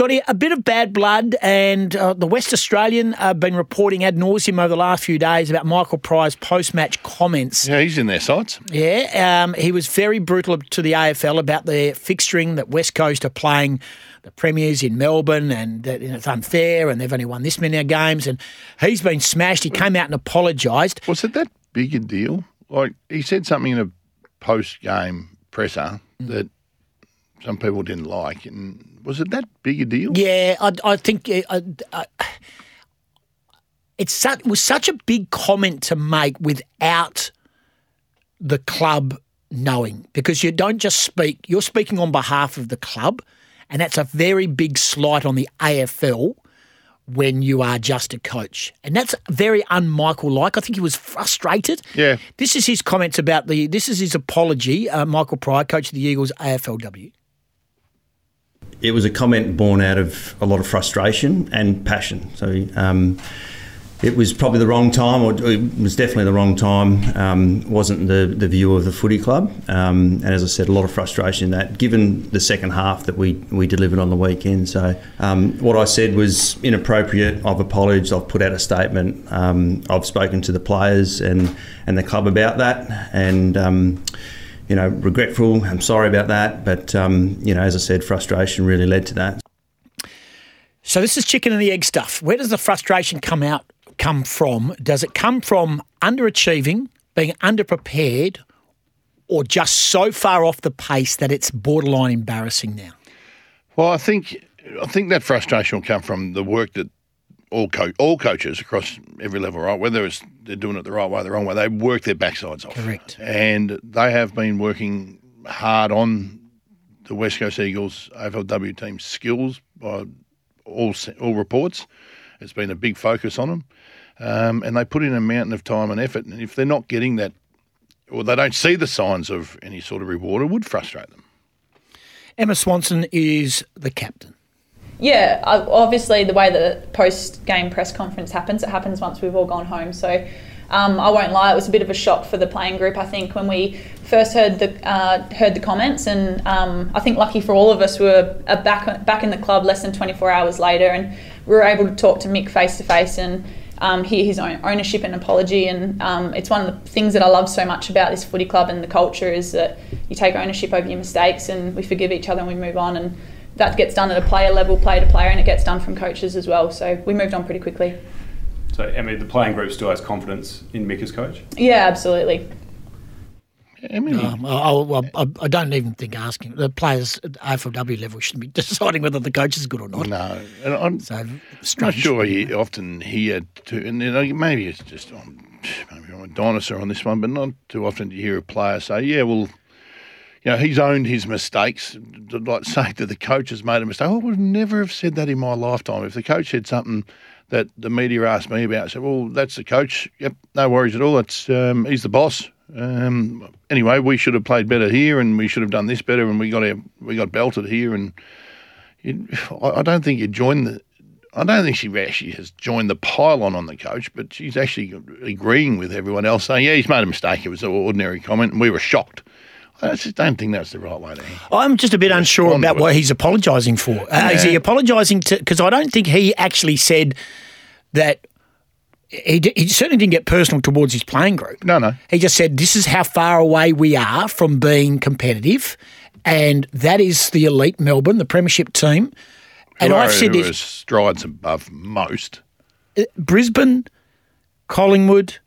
Scotty, a bit of bad blood, and uh, the West Australian have been reporting ad nauseum over the last few days about Michael Prior's post match comments. Yeah, he's in their sights. Yeah, um, he was very brutal to the AFL about the fixturing that West Coast are playing the premiers in Melbourne and that it's unfair and they've only won this many games and he's been smashed. He came out and apologised. Was it that big a deal? Like he said something in a post game presser that some people didn't like, and was it that big a deal? Yeah, I, I think uh it's such, it was such a big comment to make without the club knowing because you don't just speak, you're speaking on behalf of the club, and that's a very big slight on the AFL when you are just a coach. And that's very un-Michael like. I think he was frustrated. Yeah. This is his comments about the, this is his apology, uh, Michael Prior, coach of the Eagles AFLW it was a comment born out of a lot of frustration and passion. So um, it was probably the wrong time, or it was definitely the wrong time. Um, wasn't the, the view of the footy club, um, and as I said, a lot of frustration in that. Given the second half that we we delivered on the weekend, so um, what I said was inappropriate. I've apologised. I've put out a statement. Um, I've spoken to the players and and the club about that, and um, you know, regretful. I'm sorry about that, but um, you know, as I said, frustration really led to that. So this is chicken and the egg stuff. Where does the frustration come out? Come from? Does it come from underachieving, being underprepared, or just so far off the pace that it's borderline embarrassing now? Well, I think I think that frustration will come from the work that all co- all coaches across every level, right? Whether it's they're doing it the right way, or the wrong way, they work their backsides off. Correct. And they have been working hard on the West Coast Eagles AFLW team's skills by all all reports. It's been a big focus on them, um, and they put in a mountain of time and effort. And if they're not getting that, or they don't see the signs of any sort of reward, it would frustrate them. Emma Swanson is the captain. Yeah, obviously the way the post game press conference happens, it happens once we've all gone home. So um, I won't lie, it was a bit of a shock for the playing group. I think when we first heard the uh, heard the comments, and um, I think lucky for all of us, we were uh, back back in the club less than 24 hours later, and we were able to talk to Mick face to face and. Um, hear his own ownership and apology, and um, it's one of the things that I love so much about this footy club and the culture is that you take ownership over your mistakes, and we forgive each other and we move on. And that gets done at a player level, player to player, and it gets done from coaches as well. So we moved on pretty quickly. So, Emmy, the playing group still has confidence in Mick as coach? Yeah, absolutely. Emily. Um, I, I, I, don't even think asking the players at AFLW level shouldn't be deciding whether the coach is good or not. No, and I'm so not sure you often hear too, and you know, maybe it's just maybe I'm a dinosaur on this one, but not too often do you hear a player say, "Yeah, well, you know, he's owned his mistakes. Like say that the coach has made a mistake. I would never have said that in my lifetime. If the coach said something that the media asked me about, I said, well, that's the coach. Yep, no worries at all. It's um, he's the boss. Um, anyway, we should have played better here, and we should have done this better, and we got our, we got belted here, and I don't think you join the. I don't think she actually has joined the pylon on the coach, but she's actually agreeing with everyone else, saying, "Yeah, he's made a mistake. It was an ordinary comment, and we were shocked." I just don't think that's the right way to. I'm just a bit unsure about what he's apologising for. Uh, yeah. Is he apologising to? Because I don't think he actually said that. He, he certainly didn't get personal towards his playing group. No, no. He just said, "This is how far away we are from being competitive, and that is the elite Melbourne, the premiership team." And I've said this strides above most. Uh, Brisbane, Collingwood,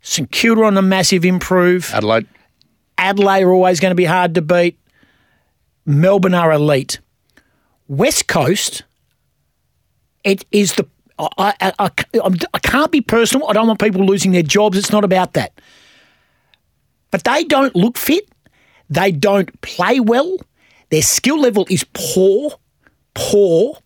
St Kilda on a massive improve. Adelaide. Adelaide are always going to be hard to beat. Melbourne are elite. West Coast, it is the. I, I, I, I can't be personal. I don't want people losing their jobs. It's not about that. But they don't look fit. They don't play well. Their skill level is poor, poor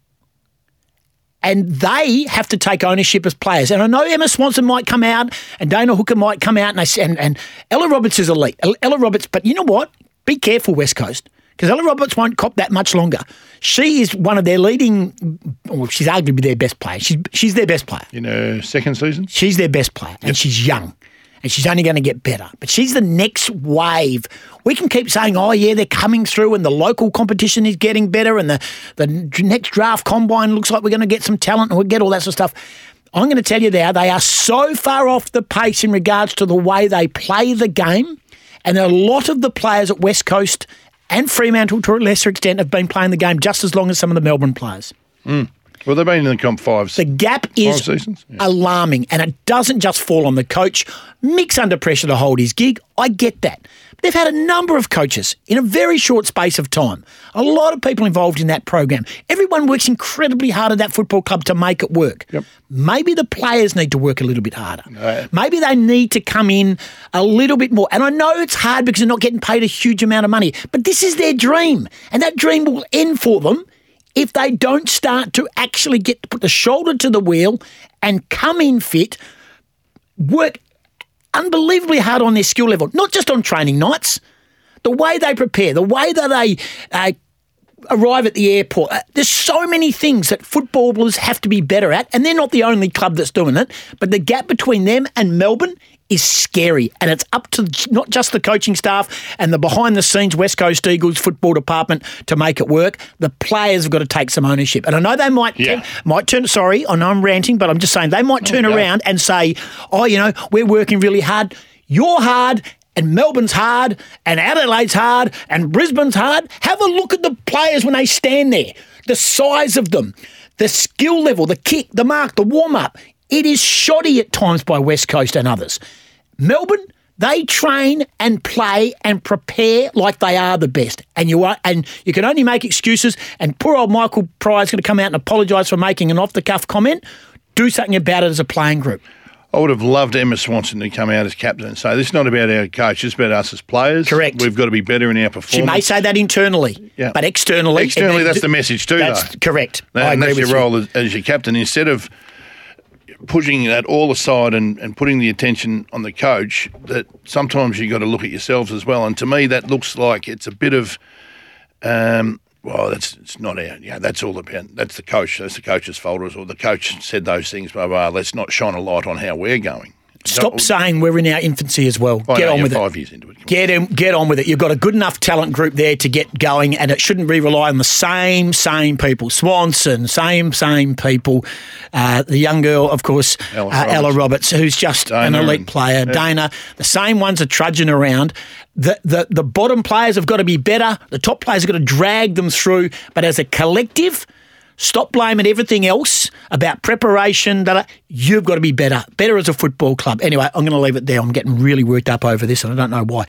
and they have to take ownership as players. And I know Emma Swanson might come out and Dana Hooker might come out and, I, and, and Ella Roberts is elite. Ella Roberts, but you know what? Be careful, West Coast, because Ella Roberts won't cop that much longer. She is one of their leading, well, she's arguably their best player. She's, she's their best player. In her second season? She's their best player, and she's young and she's only going to get better. But she's the next wave. We can keep saying, oh, yeah, they're coming through and the local competition is getting better and the, the next draft combine looks like we're going to get some talent and we'll get all that sort of stuff. I'm going to tell you now, they are so far off the pace in regards to the way they play the game. And a lot of the players at West Coast and Fremantle, to a lesser extent, have been playing the game just as long as some of the Melbourne players. Mm. Well, they've been in the comp five. The gap is seasons? Yeah. alarming, and it doesn't just fall on the coach. Mick's under pressure to hold his gig. I get that. But they've had a number of coaches in a very short space of time. A lot of people involved in that program. Everyone works incredibly hard at that football club to make it work. Yep. Maybe the players need to work a little bit harder. No. Maybe they need to come in a little bit more. And I know it's hard because they're not getting paid a huge amount of money, but this is their dream, and that dream will end for them if they don't start to actually get to put the shoulder to the wheel and come in fit, work unbelievably hard on their skill level, not just on training nights, the way they prepare, the way that they uh, arrive at the airport. Uh, there's so many things that footballers have to be better at, and they're not the only club that's doing it. But the gap between them and Melbourne is scary. And it's up to not just the coaching staff and the behind the scenes West Coast Eagles football department to make it work. The players have got to take some ownership. And I know they might yeah. turn, might turn sorry, I know I'm ranting, but I'm just saying they might oh, turn okay. around and say, Oh, you know, we're working really hard. You're hard and Melbourne's hard and Adelaide's hard and Brisbane's hard. Have a look at the players when they stand there. The size of them, the skill level, the kick, the mark, the warm up. It is shoddy at times by West Coast and others. Melbourne, they train and play and prepare like they are the best. And you are, and you can only make excuses. And poor old Michael Prior's going to come out and apologise for making an off the cuff comment. Do something about it as a playing group. I would have loved Emma Swanson to come out as captain and say, "This is not about our coach; it's about us as players. Correct. We've got to be better in our performance." She may say that internally, yeah. but externally, externally, that's the message too. That's though. correct. That, and that's your role as, as your captain. Instead of pushing that all aside and, and putting the attention on the coach, that sometimes you've got to look at yourselves as well. And to me, that looks like it's a bit of, um, well, that's it's not our, yeah, that's all about, that's the coach, that's the coach's fault, or the coach said those things, blah, blah, let's not shine a light on how we're going. Stop saying we're in our infancy as well. I get know, on with five it. Years into it. Get in, get on with it. You've got a good enough talent group there to get going, and it shouldn't be rely on the same same people. Swanson, same same people. Uh, the young girl, of course, Ella, uh, Roberts. Ella Roberts. who's just Dana an elite and, player. Yeah. Dana, the same ones are trudging around. The, the the bottom players have got to be better. The top players have got to drag them through. But as a collective Stop blaming everything else about preparation. That you've got to be better, better as a football club. Anyway, I'm going to leave it there. I'm getting really worked up over this, and I don't know why.